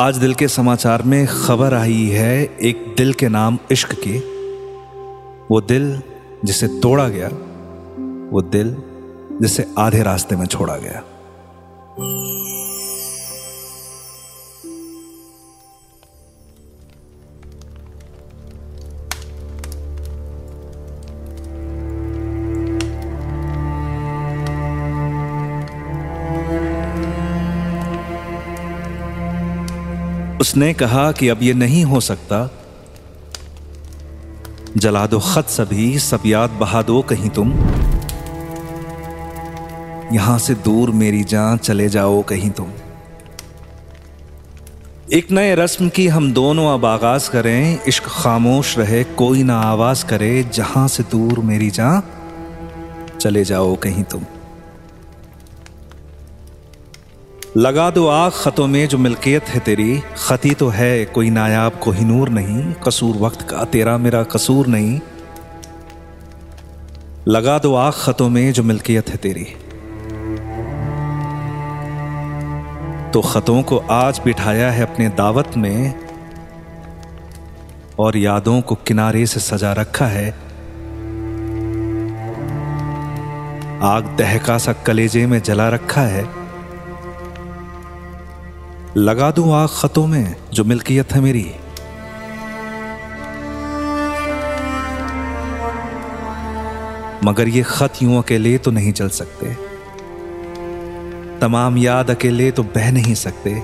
आज दिल के समाचार में खबर आई है एक दिल के नाम इश्क की। वो दिल जिसे तोड़ा गया, वो दिल जिसे आधे रास्ते में छोड़ा गया। उसने कहा कि अब यह नहीं हो सकता। जला दो खत सभी, सब याद बहा दो कहीं तुम। यहाँ से दूर मेरी जान चले जाओ कहीं तुम। एक नए रस्म की हम दोनों अब आगाज़ करें। इश्क खामोश रहे, कोई ना आवाज़ करे। जहाँ से दूर मेरी जान चले जाओ कहीं तुम। लगा दो आग खतों में जो मिल्कियत है तेरी। खती तो है, कोई नायाब कोहिनूर नहीं। कसूर वक्त का तेरा मेरा कसूर नहीं। लगा दो आग खतों में जो मिल्कियत है तेरी। तो खतों को आज बिठाया है अपने दावत में और यादों को किनारे से सजा रखा है। आग दहका सा कलेजे में जला रखा है। लगा दूँ आग खतों में जो मिल्कियत है मेरी। मगर ये खत यूँ अकेले तो नहीं चल सकते। तमाम याद अकेले तो बह नहीं सकते।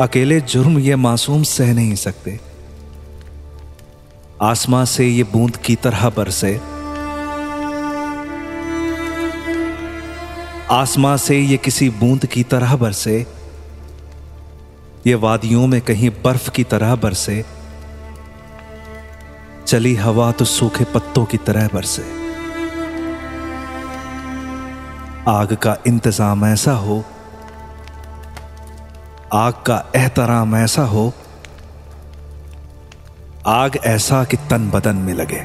अकेले जुर्म ये मासूम सह नहीं सकते। आसमां से ये बूंद की तरह बरसे। आसमां से ये किसी बूंद की तरह बरसे, ये वादियों में कहीं बर्फ़ की तरह बरसे, चली हवा तो सूखे पत्तों की तरह बरसे। आग का इंतज़ाम ऐसा हो, आग का एहतराम ऐसा हो, आग ऐसा कि तन बदन में लगे।